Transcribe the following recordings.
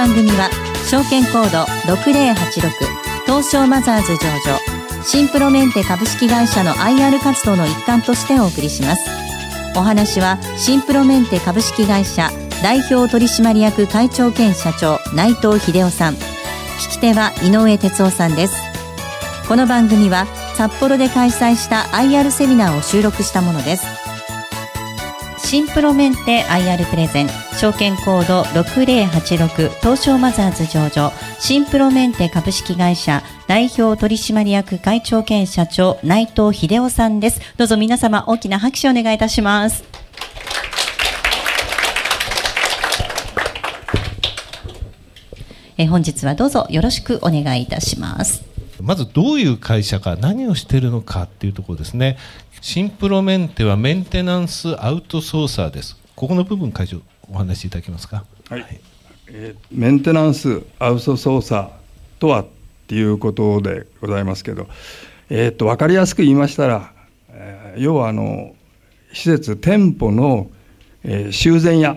番組は証券コード6086東証マザーズ上場シンプロメンテ株式会社の IR 活動の一環としてお送りします。お話はシンプロメンテ株式会社代表取締役会長兼社長内藤秀夫さん。聞き手は井上哲夫さんです。この番組は札幌で開催した IR セミナーを収録したものです。シンプロメンテ IR プレゼン。証券コード6086東証マザーズ上場。シンプロメンテ株式会社代表取締役会長兼社長内藤秀夫さんです。どうぞ皆様大きな拍手をお願いいたします。え本日はどうぞよろしくお願いいたします。まずどういう会社か何をしているのかっていうところですね。シンプロメンテはメンテナンスアウトソーサーです。ここの部分会長お話しいただけますか？はい、はい、えー、メンテナンスアウトソーサーとはっていうことでございますけど、えー、っと分かりやすく言いましたら、えー、要はあの施設店舗の、えー、修繕屋。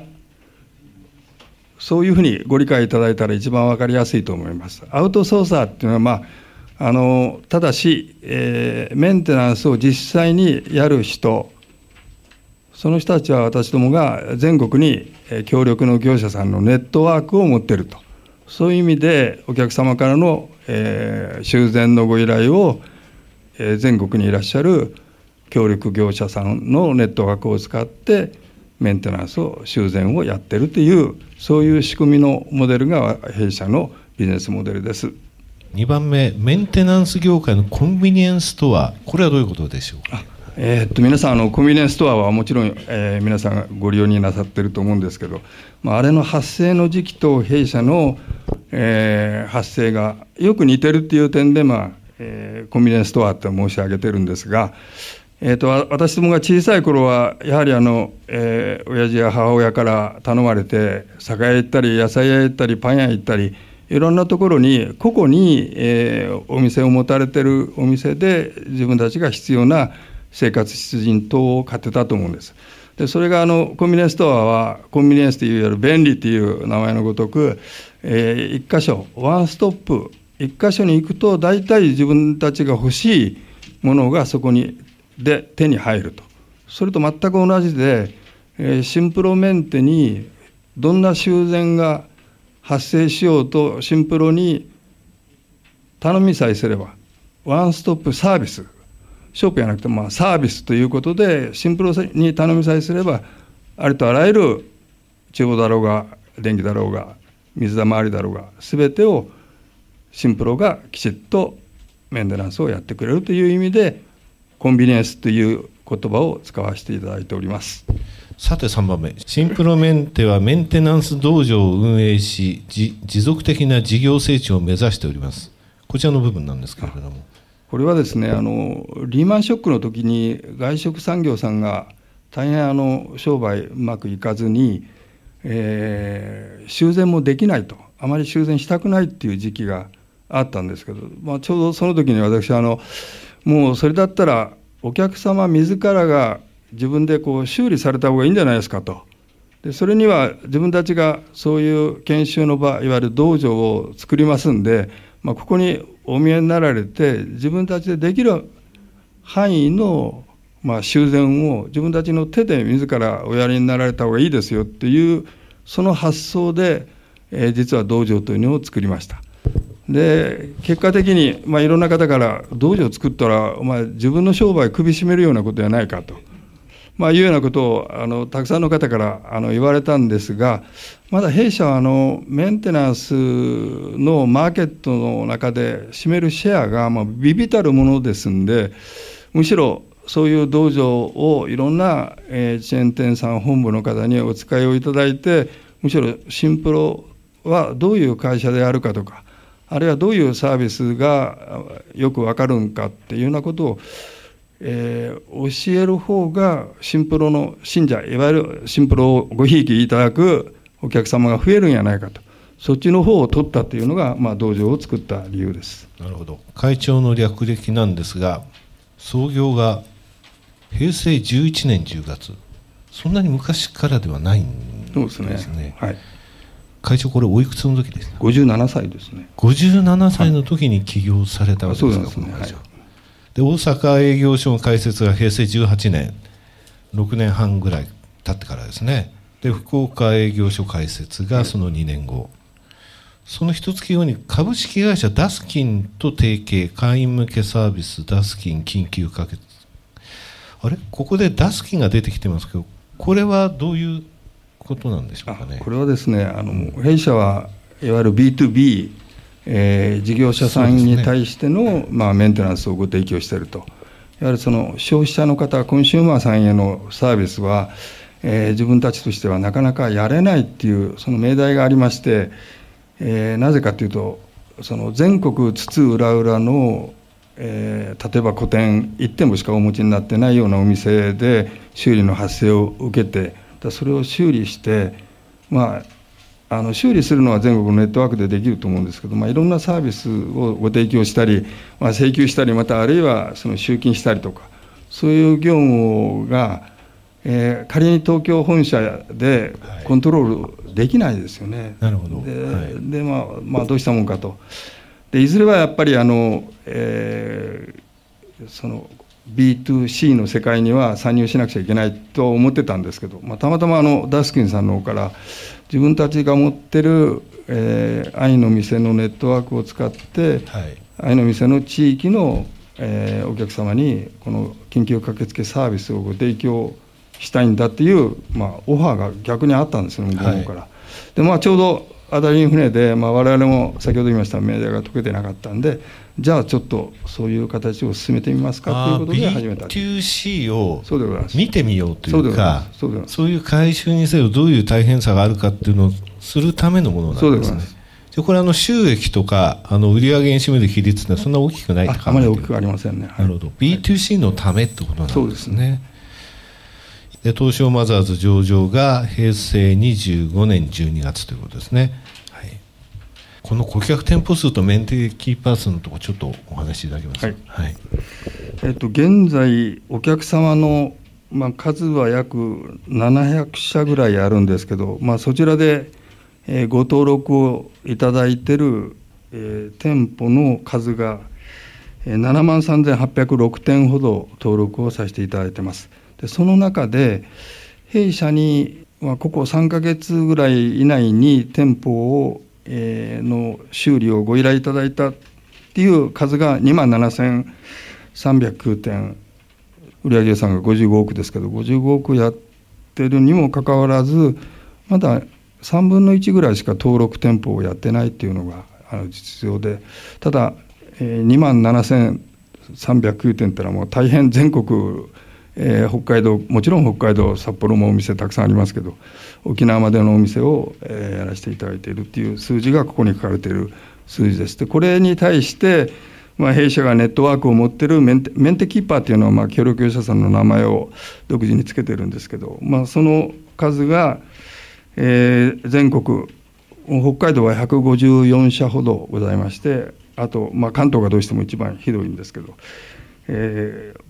そういうふうにご理解いただいたら一番分かりやすいと思います。アウトソーサーっていうのは、まあ、あのただし、えー、メンテナンスを実際にやる人、その人たちは私どもが全国に協力の業者さんのネットワークを持っていると、そういう意味でお客様からの、えー、修繕のご依頼を、えー、全国にいらっしゃる協力業者さんのネットワークを使って、メンテナンスを修繕をやってるというそういう仕組みのモデルが弊社のビジネスモデルです。2番目メンテナンス業界のコンビニエンスストアこれはどういうことでしょうか？えー、っと皆さんあのコンビニエンスストアはもちろん、えー、皆さんご利用になさってると思うんですけど、まあ、あれの発生の時期と弊社の、えー、発生がよく似てるっていう点で、まあえー、コンビニエンスストアって申し上げてるんですが、えーと、私どもが小さい頃はやはりあの、えー、親父や母親から頼まれて酒屋行ったり野菜屋行ったりパン屋行ったりいろんなところに個々に、えー、お店を持たれてるお店で自分たちが必要な生活必需品等を買ってたと思うんです。でそれがあのコンビニエンスストアはコンビニエンスといういわゆる便利という名前のごとく、えー、一箇所ワンストップ一箇所に行くと大体自分たちが欲しいものがそこにで手に入るとそれと全く同じで、えー、シンプロメンテにどんな修繕が発生しようとシンプロに頼みさえすればワンストップサービスショップじゃなくてまあサービスということでシンプロに頼みさえすればありとあらゆる厨房だろうが電気だろうが水回りだろうが全てをシンプロがきちっとメンテナンスをやってくれるという意味でコンビニエンスという言葉を使わせていただいております。さて3番目。シンプロメンテはメンテナンス道場を運営し持続的な事業成長を目指しております。こちらの部分なんですけれども。これはですねあのリーマンショックの時に外食産業さんが大変あの商売うまくいかずに、えー、修繕もできないと。あまり修繕したくないっていう時期があったんですけど、まあ、ちょうどその時に私あのもうそれだったらお客様自らが自分でこう修理された方がいいんじゃないですかと。でそれには自分たちがそういう研修の場いわゆる道場を作りますんで、まあ、ここにお見えになられて自分たちでできる範囲のまあ修繕を自分たちの手で自らおやりになられた方がいいですよっていうその発想で、えー、実は道場というのを作りました。で結果的に、まあ、いろんな方から道場を作ったらお前自分の商売首絞めるようなことじゃないかと、まあ、いうようなことをあのたくさんの方からあの言われたんですがまだ弊社はあのメンテナンスのマーケットの中で占めるシェアがまあ微々たるものですんでむしろそういう道場をいろんな、えチェーン店さん本部の方にお使いをいただいてむしろシンプロはどういう会社であるかとかあるいはどういうサービスがよくわかるんかっていうようなことを、えー、教える方がシンプロの信者いわゆるシンプロをごひいきいただくお客様が増えるんじゃないかと。そっちの方を取ったというのが、まあ、道場を作った理由です。なるほど。会長の略歴なんですが創業が平成11年10月。そんなに昔からではないんですね。そうですね。はい。会長これおいくつの時ですか57歳ですね。57歳の時に起業されたわけですか、そうですね、はい、で大阪営業所の開設が平成18年6年半ぐらい経ってからですね。で福岡営業所開設がその2年後、はい、その一月後に株式会社ダスキンと提携会員向けサービスダスキン緊急可決。あれ？ここでダスキンが出てきてますけどこれはどういうことなんでしょうかね。これはですねあの弊社はいわゆる B2B、えー、事業者さんに対しての、ね、まあ、メンテナンスをご提供していると。やはりその消費者の方コンシューマーさんへのサービスは、えー、自分たちとしてはなかなかやれないっていうその命題がありまして、えー、なぜかというとその全国津々浦々のえー、例えば個展1店舗しかお持ちになってないようなお店で修理の発生を受けてそれを修理して、まあ、あの修理するのは全国のネットワークでできると思うんですけど、まあ、いろんなサービスをご提供したり、まあ、請求したりまたあるいはその集金したりとかそういう業務が、えー、仮に東京本社でコントロールできないですよね。なるほどではい、でまあまあ、どうしたもんかと。でいずれはやっぱりあの、えー、その B2C の世界には参入しなくちゃいけないと思ってたんですけど、まあ、たまたまあのダスキンさんの方から自分たちが持ってる、えー、愛の店のネットワークを使って、はい、愛の店の地域の、えー、お客様にこの緊急駆けつけサービスをご提供したいんだっていう、まあ、オファーが逆にあったんですよ向こうから。はい、でまあ、ちょうどアダリン船で、まあ、我々も先ほど言いましたメディアが解けてなかったんでじゃあちょっとそういう形を進めてみますかということで始めた B2C を見てみようというかそういう回収にせよどういう大変さがあるかっていうのをするためのものなんですね。でこれあの収益とかあの売上に占める比率ってそんな大きくないあまり大きくありませんね、なるほど。B2C のためってことなんですね、で東証マザーズ上場が平成25年12月ということですねこの顧客店舗数とメンテキーパー数のところちょっとお話しいただけます？か、はい。はい、えっと、現在お客様の、まあ、数は約700社ぐらいあるんですけど、まあ、そちらで、えー、ご登録をいただいてる、えー、店舗の数が7万3806店ほど登録をさせていただいてます。でその中で弊社に、まあ、ここ3か月ぐらい以内に店舗をの修理をご依頼いただいたっていう数が2万7309点。売上予算が55億ですけど55億やってるにもかかわらずまだ3分の1ぐらいしか登録店舗をやってないっていうのがあの実情で。ただ、え2万7309点ってのはもう大変全国えー、北海道もちろん北海道札幌もお店たくさんありますけど沖縄までのお店を、えー、やらせていただいているっていう数字がここに書かれている数字です。でこれに対して、まあ、弊社がネットワークを持っているメンテメンテキーパーっていうのは、まあ、協力業者さんの名前を独自につけてるんですけど、まあ、その数が、えー、全国北海道は154社ほどございましてあと、まあ、関東がどうしても一番ひどいんですけど、えー、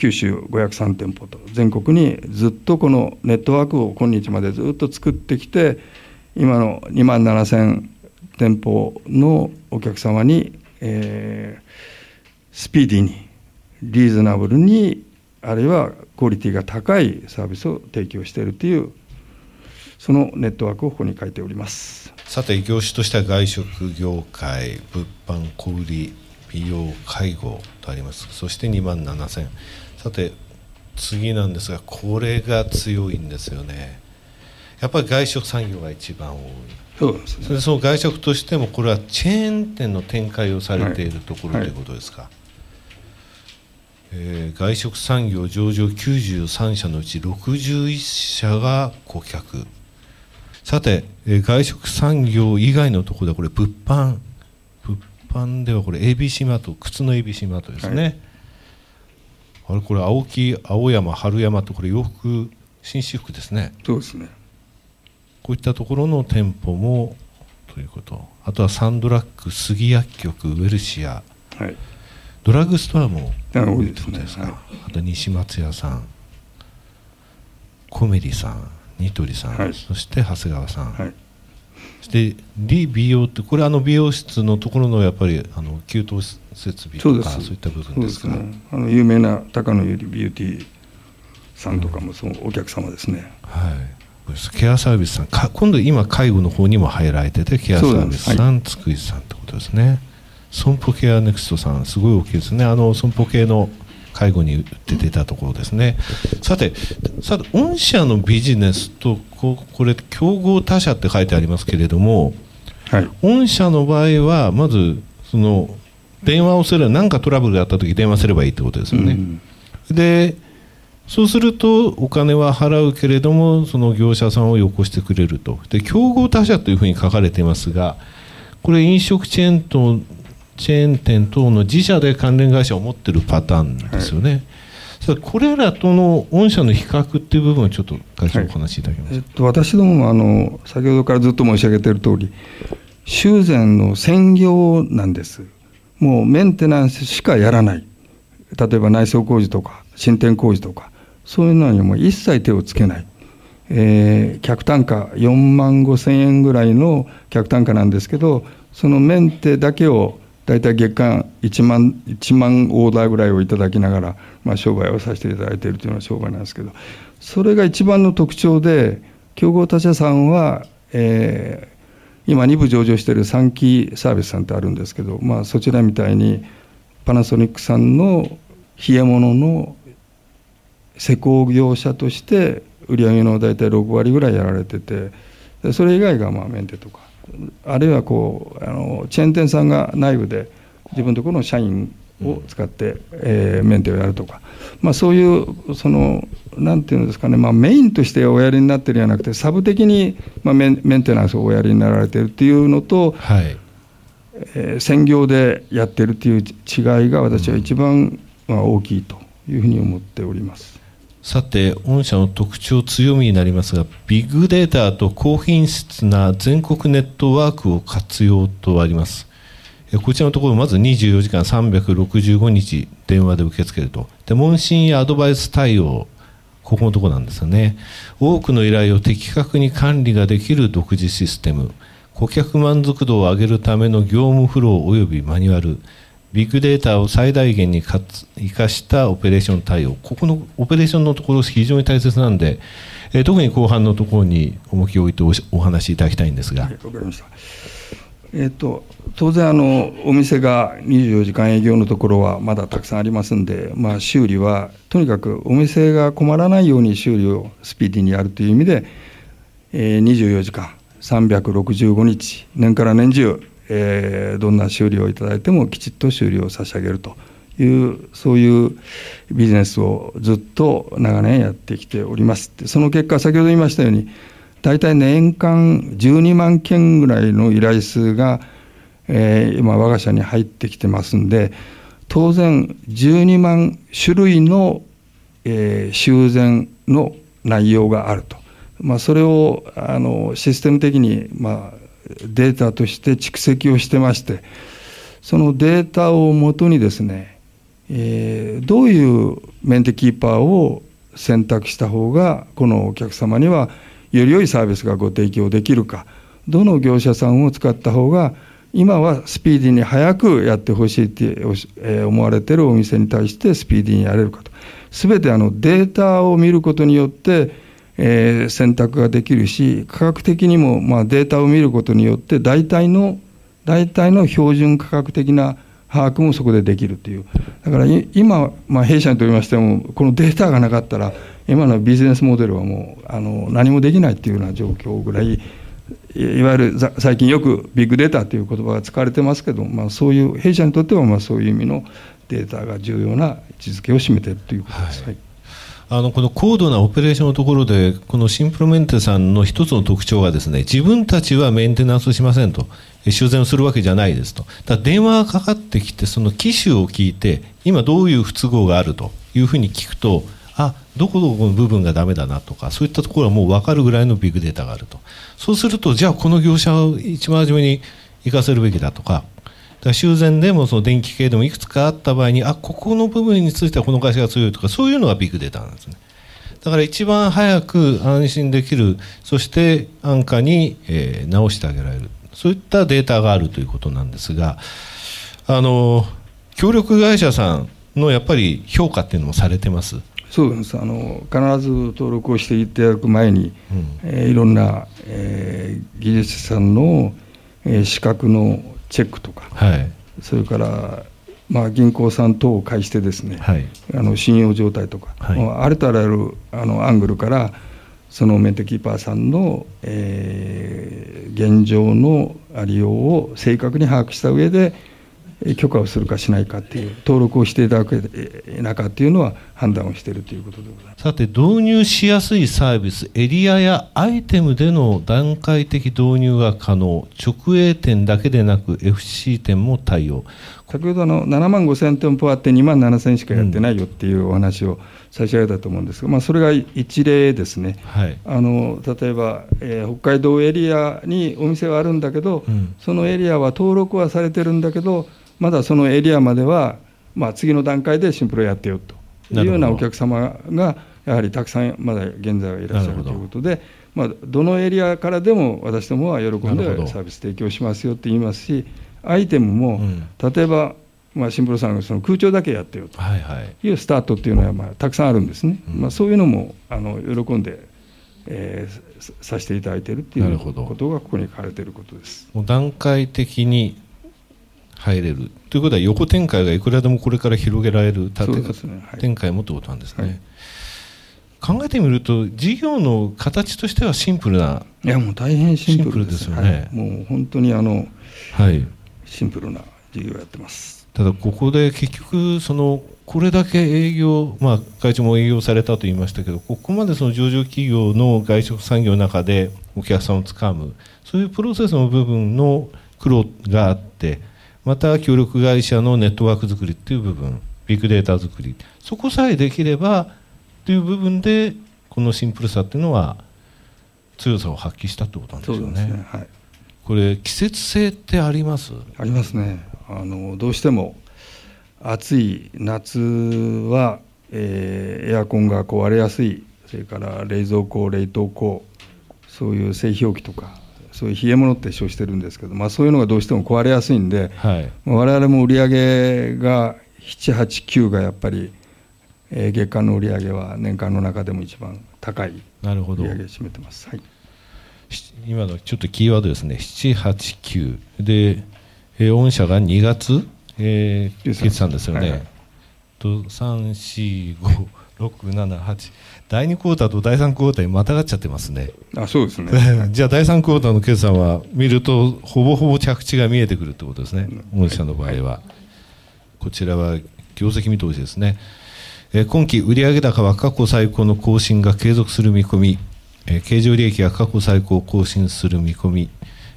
九州503店舗と全国にずっとこのネットワークを今日までずっと作ってきて今の2万7000店舗のお客様に、えー、スピーディーにリーズナブルにあるいはクオリティが高いサービスを提供しているというそのネットワークをここに書いております。さて業種としては外食業界物販小売美容介護とあります。そして2万7000さて次なんですがこれが強いんですよね。やっぱり外食産業が一番多い。そうですね。それその外食としてもこれはチェーン店の展開をされているところ、はい、ということですか、はい、えー、外食産業上場93社のうち61社が顧客。さて、えー、外食産業以外のところでこれ物販。物販ではこれ ABC マート靴の ABC マートですね、はいあれこれ青木青山春山とこれ洋服紳士服ですね。そうですね。こういったところの店舗もということ。あとはサンドラッグ杉薬局ウェルシア、はい、ドラッグストアも多いですね。ですか、はい、あと西松屋さん。コメリさんニトリさん、はい、そして長谷川さん、はい、で理美容ってこれあの美容室のところのやっぱりあの給湯設備とかそういった部分ですか？ね。あの有名な高野由里ビューティーさんとかもそのお客様ですね、はい。ケアサービスさん。今度今介護の方にも入られててケアサービスさん、はい、つくいさんってことですね。損保ケアネクストさんすごい大きいですね。あの損保系の介護に出てたところですね。さてさて御社のビジネスとここれ競合他社って書いてありますけれども、はい、御社の場合はまずその電話をすれば何かトラブルがあった時電話すればいいってことですよね、うん、でそうするとお金は払うけれどもその業者さんをよこしてくれると。で競合他社というふうに書かれていますがこれ飲食チェーンとチェーン店等の自社で関連会社を持ってるパターンですよね。はい、これらとの御社の比較っていう部分をちょっと会長お話しいただけます、はい、えっと、私どもあの先ほどからずっと申し上げている通り修繕の専業なんです。もうメンテナンスしかやらない。例えば内装工事とか新店工事とかそういうのにも一切手をつけない、えー、客単価4万5千円ぐらいの客単価なんですけどそのメンテだけを大体月間1万 ,1 万オーダーぐらいをいただきながら、まあ、商売をさせていただいているというような商売なんですけどそれが一番の特徴で競合他社さんは、えー、今2部上場している三期サービスさんってあるんですけど、まあ、そちらみたいにパナソニックさんの冷え物の施工業者として売り上げの大体6割ぐらいやられててそれ以外がまあメンテとかあるいはこうあのチェーン店さんが内部で自分のところの社員を使って、えー、メンテをやるとか、まあ、そういうそのなんていうんですかね、まあ、メインとしておやりになってるんじゃなくてサブ的に、まあ、メンメンテナンスをおやりになられてるっていうのと、はい。えー、専業でやってるっていう違いが私は一番、まあ、大きいというふうに思っております。さて、御社の特徴、強みになりますが、ビッグデータと高品質な全国ネットワークを活用とあります。こちらのところ、まず24時間365日電話で受け付けると。で、問診やアドバイス対応、ここのところなんですよね。多くの依頼を的確に管理ができる独自システム。顧客満足度を上げるための業務フロー及びマニュアル。ビッグデータを最大限に活かしたオペレーション対応、ここのオペレーションのところ、非常に大切なんで、えー、特に後半のところに重きを置いておお話しいただきたいんですが。えーと、当然あの、お店が24時間営業のところはまだたくさんありますんで、まあ、修理はとにかくお店が困らないように修理をスピーディーにやるという意味で、えー、24時間365日、年から年中、えー、どんな修理をいただいてもきちっと修理を差し上げるというそういうビジネスをずっと長年やってきております。その結果先ほど言いましたように大体年間12万件ぐらいの依頼数が、えー、今我が社に入ってきてますんで当然12万種類の、えー、修繕の内容があると、まあ、それをあのシステム的に、まあ、データとして蓄積をしてましてそのデータをもとにですね、えー、どういうメンテキーパーを選択した方がこのお客様にはより良いサービスがご提供できるかどの業者さんを使った方が今はスピーディーに早くやってほしいって思われてるお店に対してスピーディーにやれるかと。全てあのデータを見ることによってえー、選択ができるし価格的にも、まあ、データを見ることによって大体の大体の標準価格的な把握もそこでできるという。だから今、まあ、弊社にとりましてもこのデータがなかったら今のビジネスモデルはもうあの何もできないっていうような状況ぐらいいわゆる最近よくビッグデータという言葉が使われてますけど、まあ、そういう弊社にとってはまあそういう意味のデータが重要な位置づけを占めているということです。はいあのこの高度なオペレーションのところで、このシンプルメンテさんの一つの特徴はですね、自分たちはメンテナンスしませんと、修繕をするわけじゃないですと。だ電話がかかってきて、その機種を聞いて、今どういう不都合があるというふうに聞くと、あどこどこの部分がダメだなとか、そういったところはもう分かるぐらいのビッグデータがあると。そうすると、じゃあこの業者を一番初めに行かせるべきだとか、だ修繕でもその電気系でもいくつかあった場合に、あここの部分についてはこの会社が強いとか、そういうのがビッグデータなんですね。だから一番早く安心できるそして安価に、えー、直してあげられる。そういったデータがあるということなんですがあの協力会社さんのやっぱり評価っていうのもされてます？そうです。あの必ず登録をしていただく前に、うん、えー、いろんな、えー、技術者さんの、えー、資格のチェックとか、はい、それから、まあ、銀行さん等を介してですね、はい、あの信用状態とか、はい、ありとあらゆるあのアングルからそのメンテキーパーさんの、えー、現状のありようを正確に把握した上で許可をするかしないかっていう登録をしていただけなかっていうのは判断をしているということでございます。さて導入しやすいサービスエリアやアイテムでの段階的導入が可能。直営店だけでなく FC 店も対応。先ほどの7万5千店舗あって2万7千しかやってないよっていうお話を差し上げたと思うんですが、まあ、それが一例ですね、はい、あの例えば、えー、北海道エリアにお店はあるんだけど、うん、そのエリアは登録はされてるんだけどまだそのエリアまでは、まあ、次の段階でシンプルやってよと。いうようなお客様がやはりたくさんまだ現在はいらっしゃるということで、まあ、どのエリアからでも私どもは喜んでサービス提供しますよって言いますしアイテムも、うん、例えば、まあ、シンプルさんがその空調だけやってよと。いうスタートっていうのは、まあ、たくさんあるんですね、うん、まあ、そういうのもあの喜んで、えー、させていただいているっていうことがここに書かれていることです。もう段階的に入れるということは横展開がいくらでもこれから広げられる縦、展開もということなんですね、はい、考えてみると事業の形としてはシンプルないやもう大変シンプルですよね、はい、もう本当にあの、はい、シンプルな事業をやってます。ただここで結局そのこれだけ営業、まあ、会長も営業されたと言いましたけどここまでその上場企業の外食産業の中でお客さんをつかむそういうプロセスの部分の苦労があってまた協力会社のネットワーク作りっていう部分ビッグデータ作りそこさえできればという部分でこのシンプルさっていうのは強さを発揮したってことなんですよね。ね。はい、これ季節性ってあります？ありますね。あのどうしても暑い夏は、えー、エアコンが壊れやすい。それから冷蔵庫冷凍庫そういう製氷機とかそういう冷え物って称してるんですけど、まあ、そういうのがどうしても壊れやすいんで、はい、我々も売り上げが789がやっぱり、えー、月間の売り上げは年間の中でも一番高い売り上げを占めてます、はい、今のちょっとキーワードですね。789で、えー、御社が2月、えー、決算。ですよね、はいはい、と345 678第2クォーターと第3クォーターにまたがっちゃってますね。あそうですね。じゃあ第3クォーターの決算は見るとほぼほぼ着地が見えてくるってことですね。御社の場合は、こちらは業績見通しですね、え今期売上高は過去最高の更新が継続する見込み、え経常利益が過去最高を更新する見込み。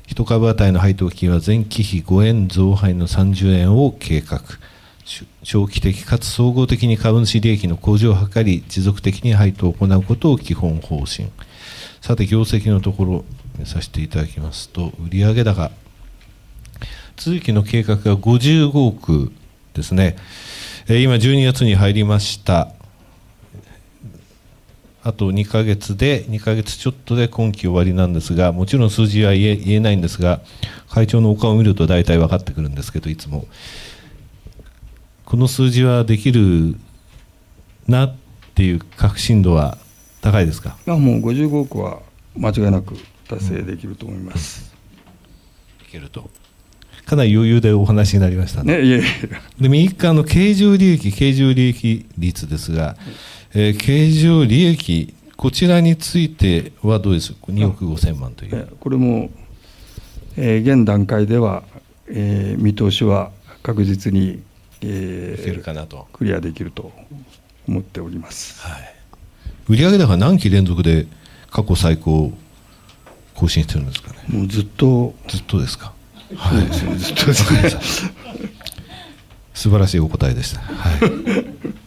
一株当たりの配当金は前期比5円増配の30円を計画。長期的かつ総合的に株主利益の向上を図り持続的に配当を行うことを基本方針。さて業績のところ見させていただきますと売上高。続きの計画が55億ですね。今12月に入りました。あと2ヶ月で2ヶ月ちょっとで今期終わりなんですがもちろん数字は言えないんですが会長のお顔を見ると大体分かってくるんですけどいつも。この数字はできるなっていう確信度は高いですか？あもう55億は間違いなく達成できると思います、うん、いけると。かなり余裕でお話になりましたね。ねいえいえ。で右側の経常利益経常利益率ですが、えー、経常利益こちらについてはどうです？か2億5000万という。これも、えー、現段階では、えー、見通しは確実にえー、いけるかなと。クリアできると思っております、はい、売上高何期連続で過去最高更新してるんですかね？もうずっと。ずっとですか？はい、ずっとですね。素晴らしいお答えでした、はい。え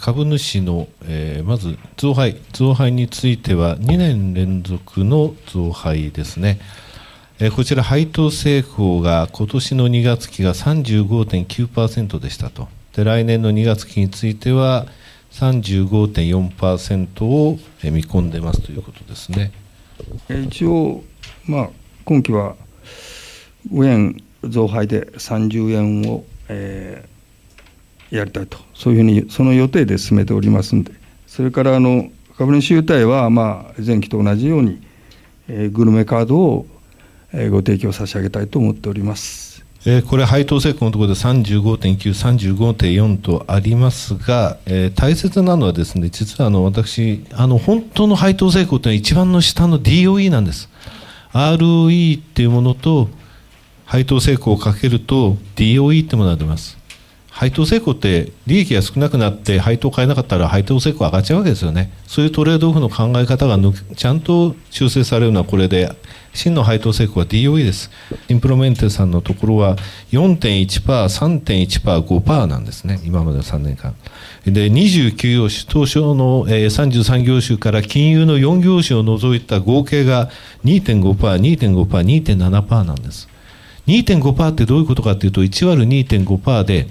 株主の、えー、まず増配増配については2年連続の増配ですねえこちら配当成功が今年の2月期が35.9%でしたとで来年の2月期については35.4%を見込んでますということですね。一応、まあ、今期は5円増配で30円を、えー、やりたいと、そういうふうにその予定で進めておりますんで、それからあの株主優待は、まあ、前期と同じように、えー、グルメカードを、えー、ご提供差し上げたいと思っております。えー、これ、配当成功のところで35.9、35.4とありますが、えー、大切なのはですね、実はあの私、あの本当の配当成功というのは一番の下の DOE なんです。ROE っていうものと配当成功をかけると DOE ってものが出ます。配当成功って利益が少なくなって配当を買えなかったら配当成功上がっちゃうわけですよね。そういうトレードオフの考え方がちゃんと修正されるのはこれで真の配当成功は DOE です。インプロメンテさんのところは4.1%、3.1%、5%なんですね、今までの3年間。で、29業種、東証の、えー、33業種から金融の4業種を除いた合計が2.5%、2.5%、2.7%なんです。2.5%ってどういうことかというと、1割2.5%で、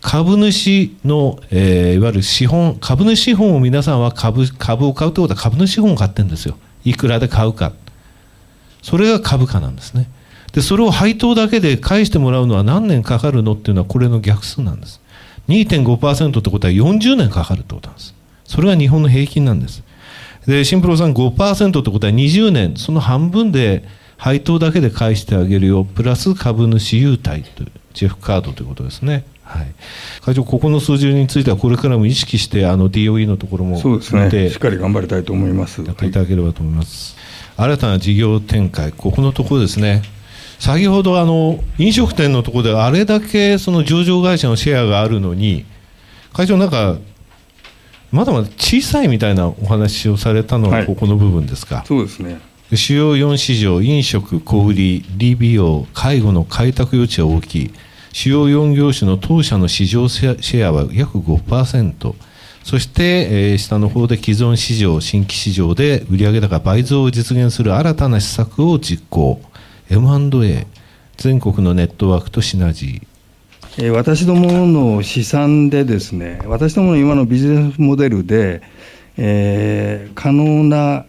株主の、えー、いわゆる資本、株主資本を皆さんは株株を買うということは株主資本を買ってるんですよ。いくらで買うか。それが株価なんですね。で、それを配当だけで返してもらうのは何年かかるのっていうのはこれの逆数なんです。2.5%ってことは40年かかるってことなんです。それが日本の平均なんです。で、シンプロさん5%ってことは20年、その半分で配当だけで返してあげるよ、プラス株主優待という、ジェフカードということですね。はい、会長、ここの数字については、これからも意識して、あの DOE のところもそうですね、しっかり頑張りたいと思います。やっていただければと思います。はい、新たな事業展開、ここのところですね、先ほどあの飲食店のところであれだけその上場会社のシェアがあるのに、会長、なんか、まだまだ小さいみたいなお話をされたのは、ここの部分ですか？はい、そうですね主要4市場、飲食、小売、理美容、介護の開拓余地は大きい。主要4業種の当社の市場シェアは約5%。そして、えー、下の方で既存市場、新規市場で売上高倍増を実現する新たな施策を実行。M&A、全国のネットワークとシナジー。えー、私どもの試算でですね、私どもの今のビジネスモデルで、えー、可能な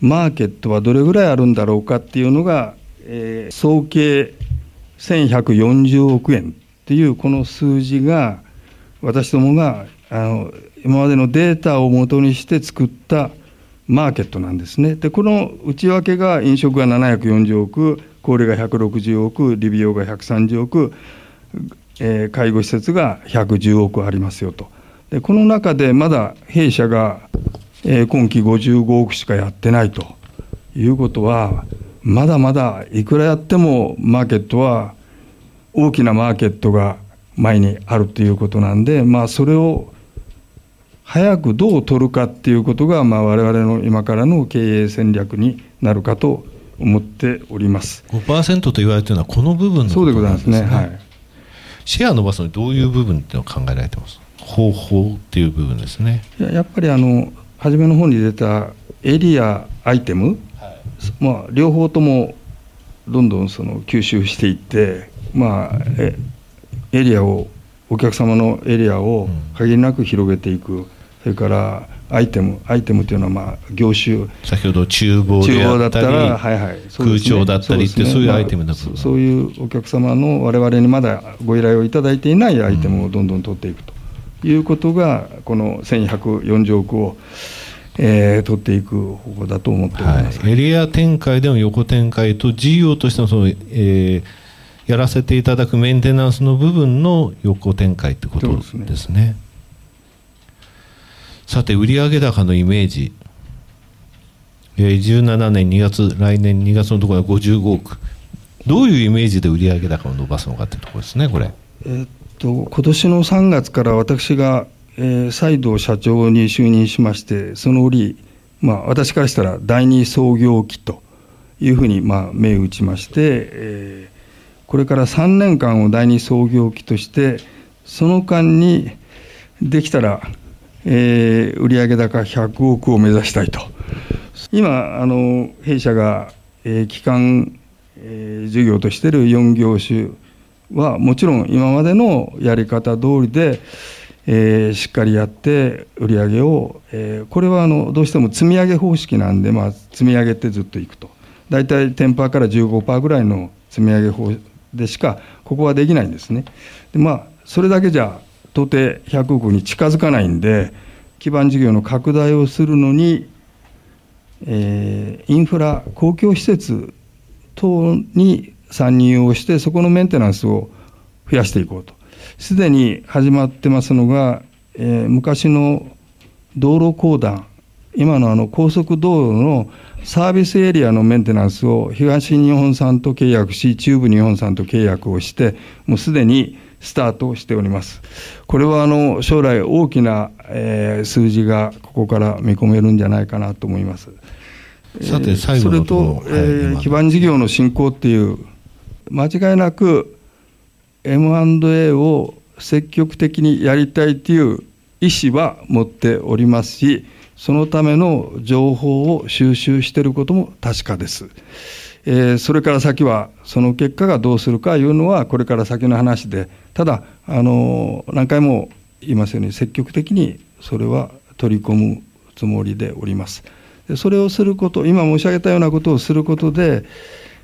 マーケットはどれぐらいあるんだろうかっていうのが、えー、総計1140億円っていうこの数字が私どもがあの今までのデータをもとにして作ったマーケットなんですね。でこの内訳が飲食が740億小売が160億理美容が130億、えー、介護施設が110億ありますよと。でこの中でまだ弊社が、えー、今期55億しかやってないということはまだまだいくらやってもマーケットは大きなマーケットが前にあるということなんで、まあ、それを早くどう取るかっていうことが、まあ、我々の今からの経営戦略になるかと思っております。5%と言われているのはこの部分の、ね、そうでございますね、はい、シェア伸ばすのにどういう部分っていうのを考えられてます方法っていう部分ですね。ややっぱりあの初めの方に出たエリアアイテム、はい、まあ、両方ともどんどんその吸収していってまあえエリアをお客様のエリアを限りなく広げていく、それからアイテムアイテムというのはまあ業種先ほど厨房であったりはいはい空調だったりってそういうアイテムだと、そういうお客様の我々にまだご依頼をいただいていないアイテムをどんどん取っていくということがこの1140億をえー、取っていく方法だと思っております、はい、エリア展開での横展開と事業としてのその、えー、やらせていただくメンテナンスの部分の横展開ってことですね。すね。さて、売上高のイメージ、えー、17年2月、来年2月のところは55億、どういうイメージで売上高を伸ばすのかってところですね、これ。えー、っと今年の3月から私が、えー、再度社長に就任しまして、その折、まあ、私からしたら第二創業期というふうに、まあ、銘打ちまして、えーこれから3年間を第二創業期としてその間にできたら、えー、売上高100億を目指したいと。今あの弊社が、えー、基幹、えー、事業としている4業種はもちろん今までのやり方通りで、えー、しっかりやって売り上げを、えー、これはあのどうしても積み上げ方式なんで、まあ、積み上げてずっといくと。大体10%から15%ぐらいの積み上げ法でしかここはできないんですね。でまあそれだけじゃ到底100億に近づかないんで基盤事業の拡大をするのに、えー、インフラ公共施設等に参入をしてそこのメンテナンスを増やしていこうとすでに始まってますのが、えー、昔の道路公団、今のあの高速道路のサービスエリアのメンテナンスを東日本さんと契約し、中部日本さんと契約をして、もうすでにスタートしております。これはあの将来大きな、えー、数字がここから見込めるんじゃないかなと思います。さて最後それと、えー、基盤事業の振興っていう間違いなく M&A を積極的にやりたいという意思は持っておりますし、そのための情報を収集していることも確かです。えー、それから先は、その結果がどうするかいうのは、これから先の話で、ただ、あの何回も言いますように、積極的にそれは取り込むつもりでおります。それをすること、今申し上げたようなことをすることで、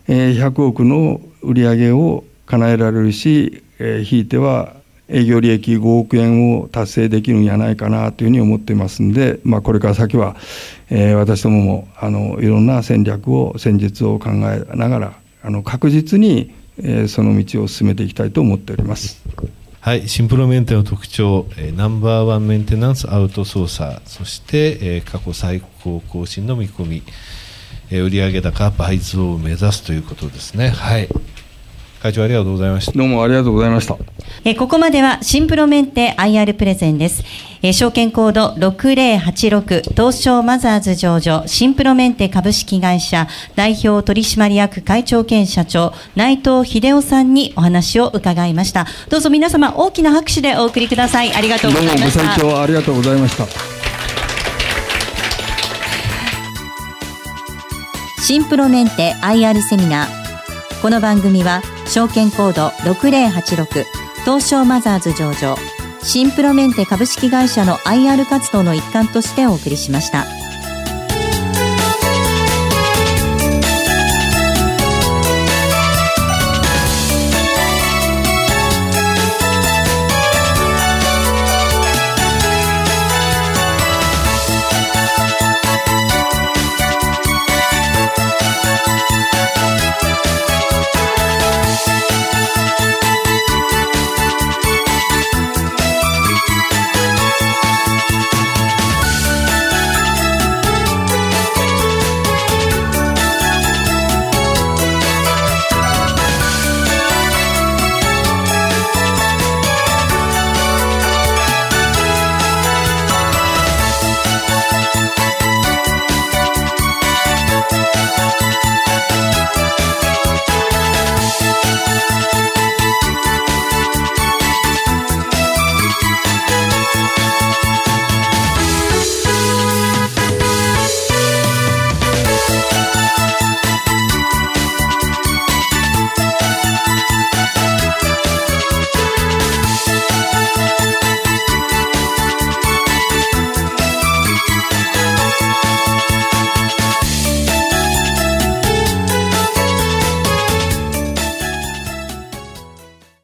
100億の売り上げを叶えられるし、ひいては営業利益5億円を達成できるんじゃないかなというふうに思っていますんで、まあ、これから先は、えー、私どももあのいろんな戦略を戦術を考えながらあの確実に、えー、その道を進めていきたいと思っております。はい、シンプルメンテの特徴、え、ナンバーワンメンテナンスアウトソーサー、そして、え、過去最高更新の見込み、えー、売上高倍増を目指すということですね。はい。会長ありがとうございました。どうもありがとうございました。えここまではシンプロメンテ IR プレゼンです。え証券コード6086東証マザーズ上場シンプロメンテ株式会社代表取締役会長兼社長内藤秀夫さんにお話を伺いました。どうぞ皆様大きな拍手でお送りください。ありがとうございました。どうもご清聴ありがとうございました。シンプロメンテ IR セミナーこの番組は証券コード6086東証マザーズ上場シンプロメンテ株式会社の IR 活動の一環としてお送りしました。